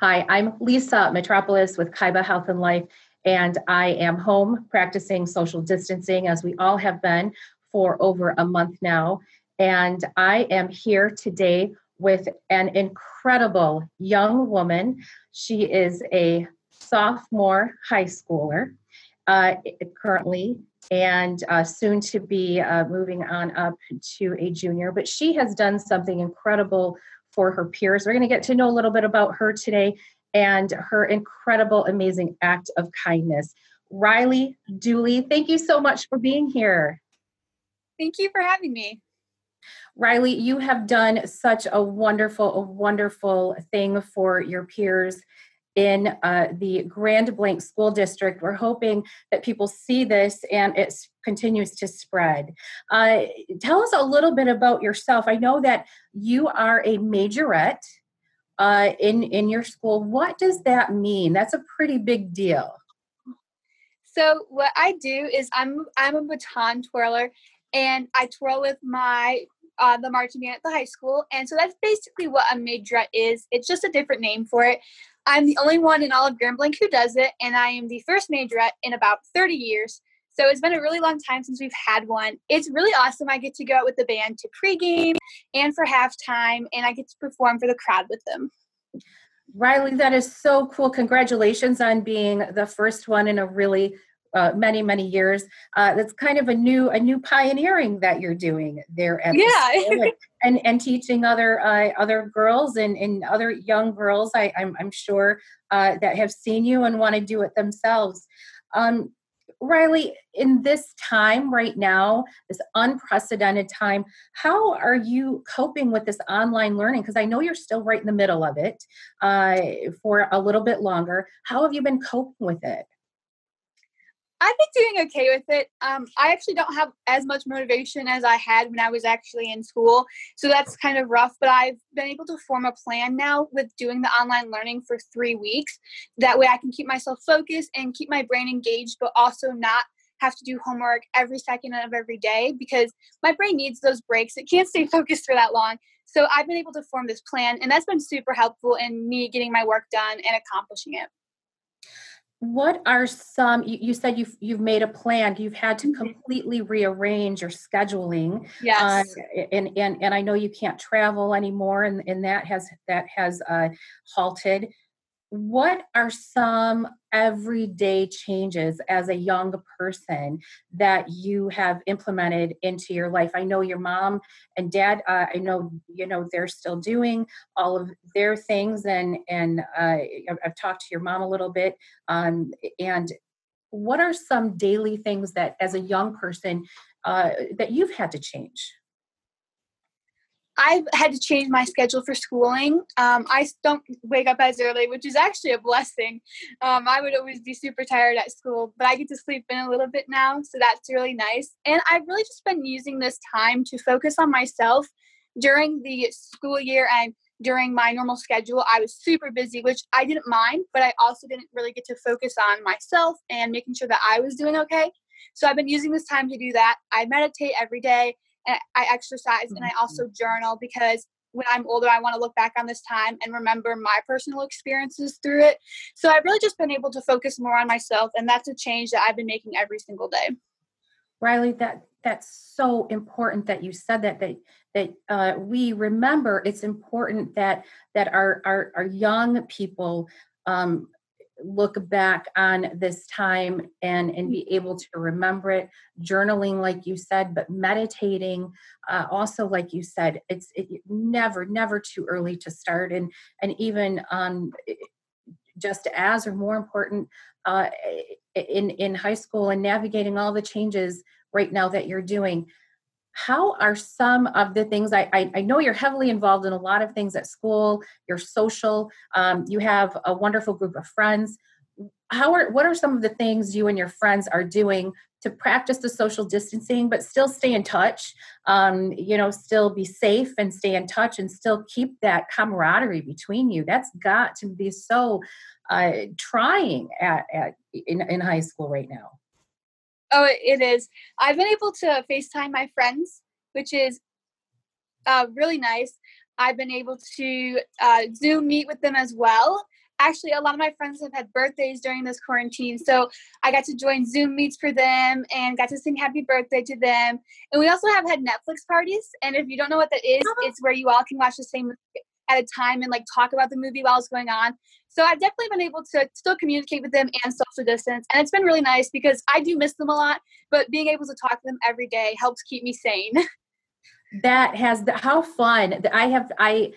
Hi, I'm Lisa Metropolis with Kaiba Health and Life, and I am home practicing social distancing as we all have been for over a month now. And I am here today with an incredible young woman. She is a sophomore high schooler uh, currently and uh, soon to be uh, moving on up to a junior. But she has done something incredible for her peers. We're going to get to know a little bit about her today and her incredible, amazing act of kindness. Riley Dooley, thank you so much for being here. Thank you for having me. Riley, you have done such a wonderful, a wonderful thing for your peers in uh, the Grand Blanc School District. We're hoping that people see this and it continues to spread. Uh, tell us a little bit about yourself. I know that you are a majorette uh, in in your school. What does that mean? That's a pretty big deal. So what I do is I'm I'm a baton twirler, and I twirl with my uh, the marching band at the high school. And so that's basically what a majorette is. It's just a different name for it. I'm the only one in all of Grand Blanc who does it, and I am the first majorette in about 30 years. So it's been a really long time since we've had one. It's really awesome. I get to go out with the band to pregame and for halftime, and I get to perform for the crowd with them. Riley, that is so cool. Congratulations on being the first one in a really uh, many many years. Uh, that's kind of a new a new pioneering that you're doing there at yeah. and and teaching other uh, other girls and, and other young girls. I, I'm I'm sure uh, that have seen you and want to do it themselves. Um, Riley, in this time right now, this unprecedented time, how are you coping with this online learning? Because I know you're still right in the middle of it uh, for a little bit longer. How have you been coping with it? I've been doing okay with it. Um, I actually don't have as much motivation as I had when I was actually in school, so that's kind of rough. But I've been able to form a plan now with doing the online learning for three weeks. That way, I can keep myself focused and keep my brain engaged, but also not have to do homework every second of every day because my brain needs those breaks. It can't stay focused for that long. So I've been able to form this plan, and that's been super helpful in me getting my work done and accomplishing it what are some you, you, said you've you've made a plan you've had to mm-hmm. completely rearrange your scheduling yes uh, and and and i know you can't travel anymore and and that has that has uh, halted what are some everyday changes as a young person that you have implemented into your life? I know your mom and dad uh, i know you know they're still doing all of their things and and uh, i've talked to your mom a little bit um, and what are some daily things that as a young person uh, that you've had to change I've had to change my schedule for schooling. Um, I don't wake up as early, which is actually a blessing. Um, I would always be super tired at school, but I get to sleep in a little bit now, so that's really nice. And I've really just been using this time to focus on myself during the school year and during my normal schedule. I was super busy, which I didn't mind, but I also didn't really get to focus on myself and making sure that I was doing okay. So I've been using this time to do that. I meditate every day and I exercise and I also mm-hmm. journal because when I'm older, I want to look back on this time and remember my personal experiences through it. So I've really just been able to focus more on myself, and that's a change that I've been making every single day. Riley, that that's so important that you said that that that uh, we remember. It's important that that our our, our young people um, look back on this time and and be able to remember it. Journaling like you said but meditating uh, also like you said it's it, never never too early to start. And and even um just as or more important uh, in in high school and navigating all the changes right now that you're doing how are some of the things I, I, I, know you're heavily involved in a lot of things at school you're social um, you have a wonderful group of friends. How are what are some of the things you and your friends are doing to practice the social distancing but still stay in touch um, you know still be safe and stay in touch and still keep that camaraderie between you? That's got to be so uh, trying at, at in, in high school right now Oh, it is. I've been able to FaceTime my friends, which is uh, really nice. I've been able to uh, Zoom meet with them as well. actually a lot of my friends have had birthdays during this quarantine so i got to join zoom meets for them and got to sing happy birthday to them and we also have had netflix parties and if you don't know what that is Oh. it's where you all can watch the same at a time and like talk about the movie while it's going on. So i've definitely been able to still communicate with them and social distance and it's been really nice because i do miss them a lot but being able to talk to them every day helps keep me sane. That has the, how fun. That i have i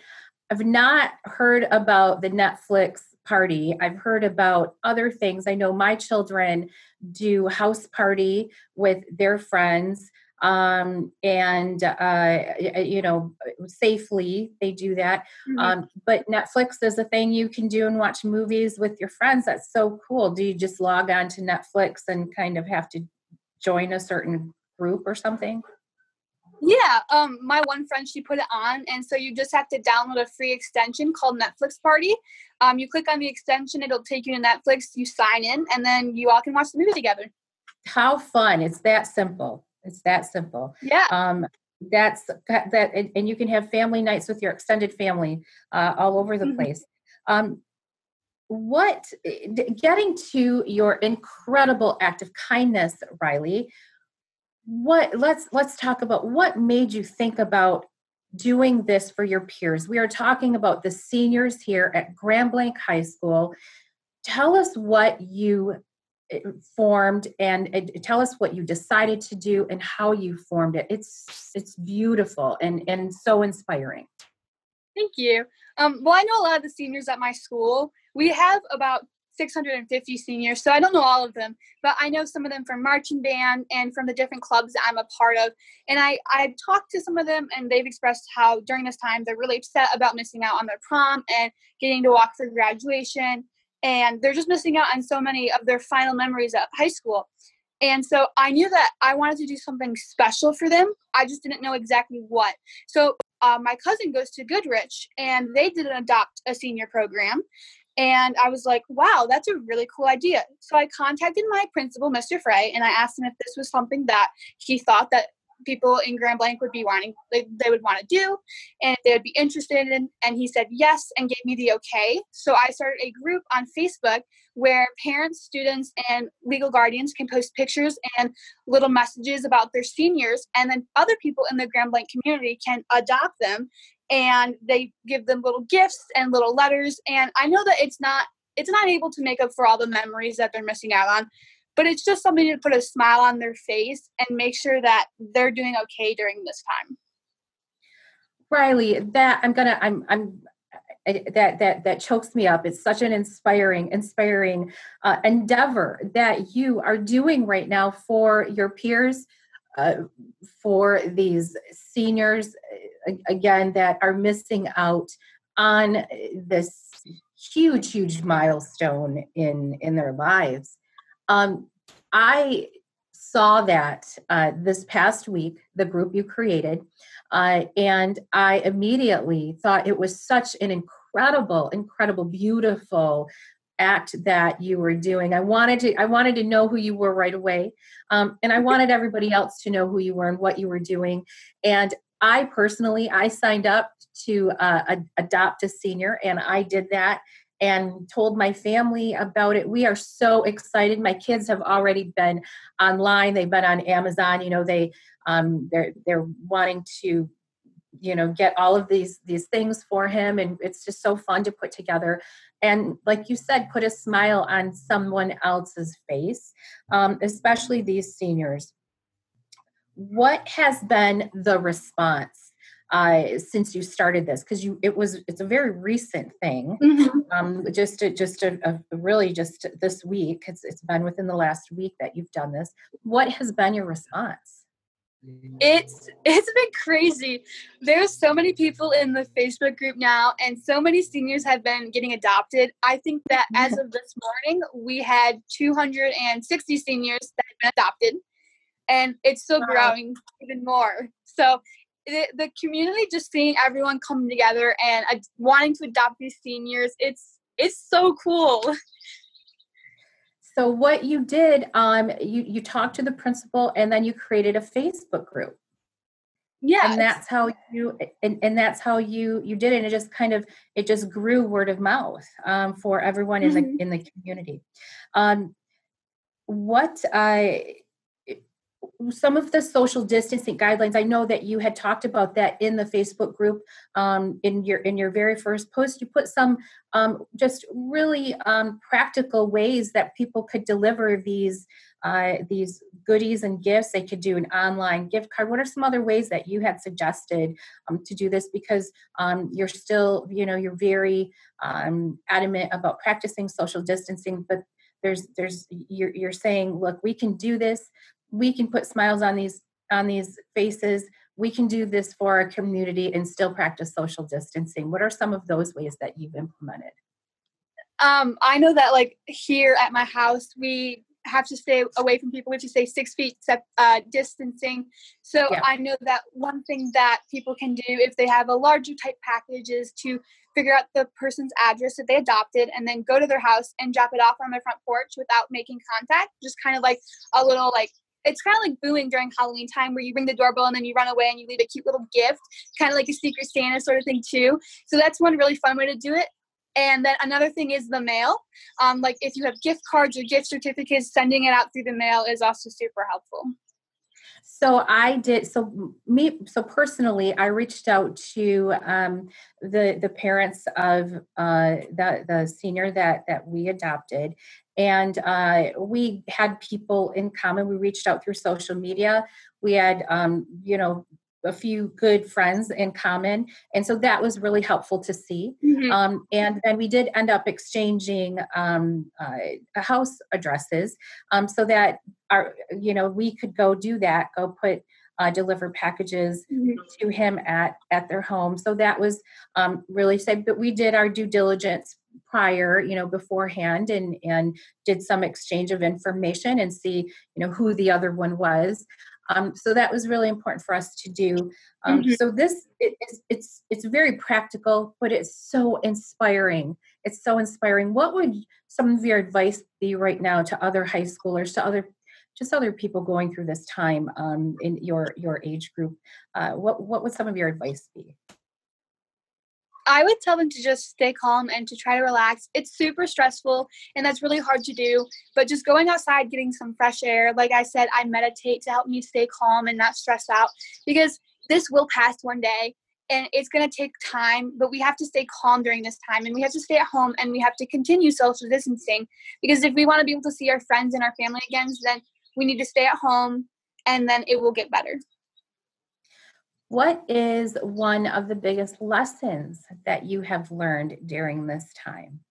have not heard about the netflix party. I've heard about other things. I know my children do house party with their friends um, and uh, you know safely they do that um, but netflix is a thing you can do and watch movies with your friends that's so cool do you just log on to netflix and kind of have to join a certain group or something Yeah, um, my one friend she put it on, and so you just have to download a free extension called Netflix Party. Um, you click on the extension, it'll take you to Netflix. You sign in, and then you all can watch the movie together. how fun it's that simple it's that simple. Yeah, um that's that, and, and you can have family nights with your extended family uh, all over the Mhm. place. Um what d- getting to your incredible act of kindness riley what let's let's talk about what made you think about doing this for your peers? We are talking about the seniors here at grand blanc high school. Tell us what you formed and tell us what you decided to do and how you formed it it's it's beautiful and and so inspiring thank you. Um, well, I know a lot of the seniors at my school. We have about 650 seniors, so I don't know all of them, but I know some of them from marching band and from the different clubs I'm a part of. And I i've talked to some of them, and they've expressed how during this time they're really upset about missing out on their prom and getting to walk for graduation, and they're just missing out on so many of their final memories at high school. And so I knew that I wanted to do something special for them. I just didn't know exactly what. So uh, my cousin goes to Goodrich, and they did an adopt a senior program. And I was like, wow, that's a really cool idea. So I contacted my principal, Mr. Frey, and I asked him if this was something that he thought that people in Grand Blanc would be wanting, they, they would want to do, and they would be interested in. And he said yes and gave me the okay. So I started a group on Facebook where parents, students, and legal guardians can post pictures and little messages about their seniors, and then other people in the Grand Blanc community can adopt them and they give them little gifts and little letters and i know that it's not it's not able to make up for all the memories that they're missing out on but it's just something to put a smile on their face and make sure that they're doing okay during this time. Riley that i'm gonna i'm i'm I- that that that chokes me up. It's such an inspiring inspiring uh, endeavor that you are doing right now for your peers uh, for these seniors uh, again that are missing out on this huge huge milestone in in their lives um, i saw that uh, this past week the group you created uh, and I immediately thought it was such an incredible, incredible, beautiful act that you were doing. I wanted to, I wanted to know who you were right away, um, and I wanted everybody else to know who you were and what you were doing. And I personally, I signed up to uh, ad- adopt a senior, and I did that and told my family about it. We are so excited. My kids have already been online. They've been on Amazon. You know, they um, they're they're wanting to you know get all of these these things for him and it's just so fun to put together and like you said put a smile on someone else's face um, especially these seniors what has been the response uh, since you started this because you it was it's a very recent thing. Um, just a, just a, a really just this week it's, it's been within the last week that you've done this. What has been your response? It's it's been crazy. There's so many people in the facebook group now and so many seniors have been getting adopted. I think that as of this morning we had 260 seniors that have been adopted and it's still Wow. growing even more. So the, the community just seeing everyone come together and uh, wanting to adopt these seniors it's it's so cool So what you did, um, you you talked to the principal, and then you created a Facebook group. yeah and that's how you and, and that's how you you did it and it just kind of it just grew word of mouth um, for everyone in mm-hmm. the in the community um, what i some of the social distancing guidelines i know that you had talked about that in the facebook group um, in your in your very first post. You put some um, just really um, practical ways that people could deliver these uh, these goodies and gifts. They could do an online gift card. What are some other ways that you had suggested um, to do this? Because um, you're still you know you're very um, adamant about practicing social distancing but there's there's you're, you're saying look we can do this we can put smiles on these on these faces we can do this for our community and still practice social distancing what are some of those ways that you've implemented um, i know that like here at my house we have to stay away from people. We have to stay six feet uh, distancing. So yeah. I know that one thing that people can do if they have a larger type package is to figure out the person's address that they adopted and then go to their house and drop it off on their front porch without making contact. Just kind of like a little like it's kind of like booing during Halloween time where you ring the doorbell and then you run away and you leave a cute little gift, kind of like a secret Santa sort of thing too. So that's one really fun way to do it. And then another thing is the mail. Um, like if you have gift cards or gift certificates, sending it out through the mail is also super helpful. So I did. So me. So personally, I reached out to um, the the parents of uh, the the senior that that we adopted, and uh, we had people in common. We reached out through social media. We had, um, you know, a few good friends in common and so that was really helpful to see mm-hmm. um, and then we did end up exchanging um, uh, house addresses um, so that our you know we could go do that go put uh, deliver packages mm-hmm. to him at at their home so that was um, really safe but we did our due diligence prior you know beforehand and and did some exchange of information and see you know who the other one was um, so that was really important for us to do. Um, mm-hmm. so this it, it's it's it's very practical but it's so inspiring. It's so inspiring. What would some of your advice be right now to other high schoolers to other just other people going through this time um, in your your age group? Uh, what what would some of your advice be I would tell them to just stay calm and to try to relax. It's super stressful and that's really hard to do, but just going outside, getting some fresh air. Like I said, I meditate to help me stay calm and not stress out because this will pass one day and it's going to take time, but we have to stay calm during this time and we have to stay at home and we have to continue social distancing because if we want to be able to see our friends and our family again, then we need to stay at home and then it will get better. What is one of the biggest lessons that you have learned during this time?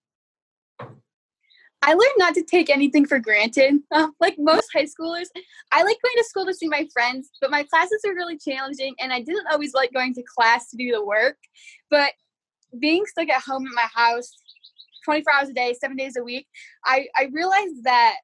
I learned not to take anything for granted. Uh, like most high schoolers, I like going to school to see my friends, but my classes are really challenging, and I didn't always like going to class to do the work. But being stuck at home in my house 24 hours a day, seven days a week, I, I realized that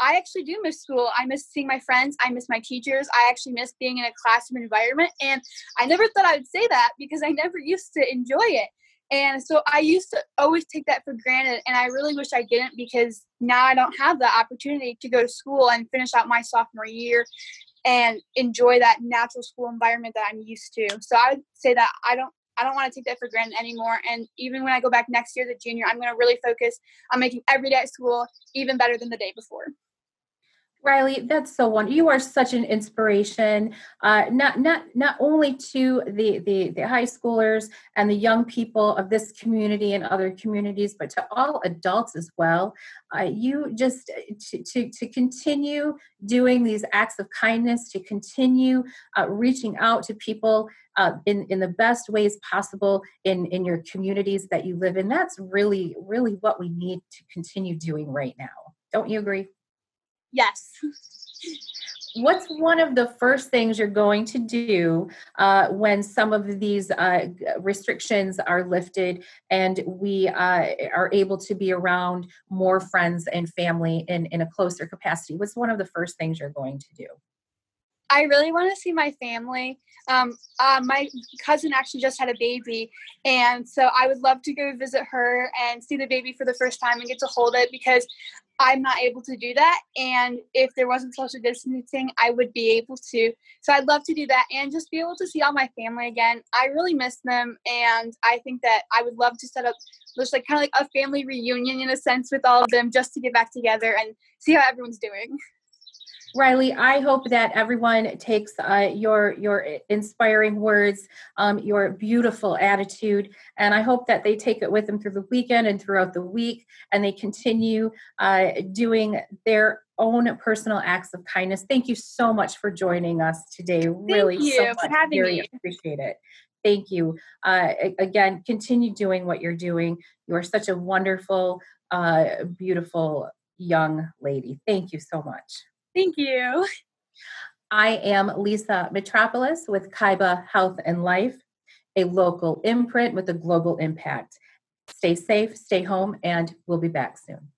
I actually do miss school. I miss seeing my friends. I miss my teachers. I actually miss being in a classroom environment. And I never thought I would say that because I never used to enjoy it. And so I used to always take that for granted. And I really wish I didn't because now I don't have the opportunity to go to school and finish out my sophomore year and enjoy that natural school environment that I'm used to. So I would say that I don't I don't want to take that for granted anymore. And even when I go back next year, the junior, I'm going to really focus on making every day at school even better than the day before. Riley, that's so wonderful. You are such an inspiration, uh, not not not only to the, the the high schoolers and the young people of this community and other communities, but to all adults as well. Uh, you just uh, to, to to continue doing these acts of kindness, to continue uh, reaching out to people uh, in in the best ways possible in in your communities that you live in. That's really really what we need to continue doing right now. Don't you agree? Yes. What's one of the first things you're going to do uh, when some of these uh, restrictions are lifted and we uh, are able to be around more friends and family in, in a closer capacity? What's one of the first things you're going to do? I really want to see my family. Um, uh, my cousin actually just had a baby, and so I would love to go visit her and see the baby for the first time and get to hold it because I'm not able to do that. And if there wasn't social distancing, I would be able to. So I'd love to do that and just be able to see all my family again. I really miss them. And I think that I would love to set up just like kind of like a family reunion in a sense with all of them just to get back together and see how everyone's doing. Riley, I hope that everyone takes uh, your your inspiring words, um, your beautiful attitude, and I hope that they take it with them through the weekend and throughout the week, and they continue uh, doing their own personal acts of kindness. Thank you so much for joining us today. Really, Thank you so for having Very me. appreciate it. Thank you. Uh, again, continue doing what you're doing. You are such a wonderful, uh, beautiful young lady. Thank you so much. Thank you. I am Lisa Metropolis with Kaiba Health and Life, a local imprint with a global impact. Stay safe, stay home, and we'll be back soon.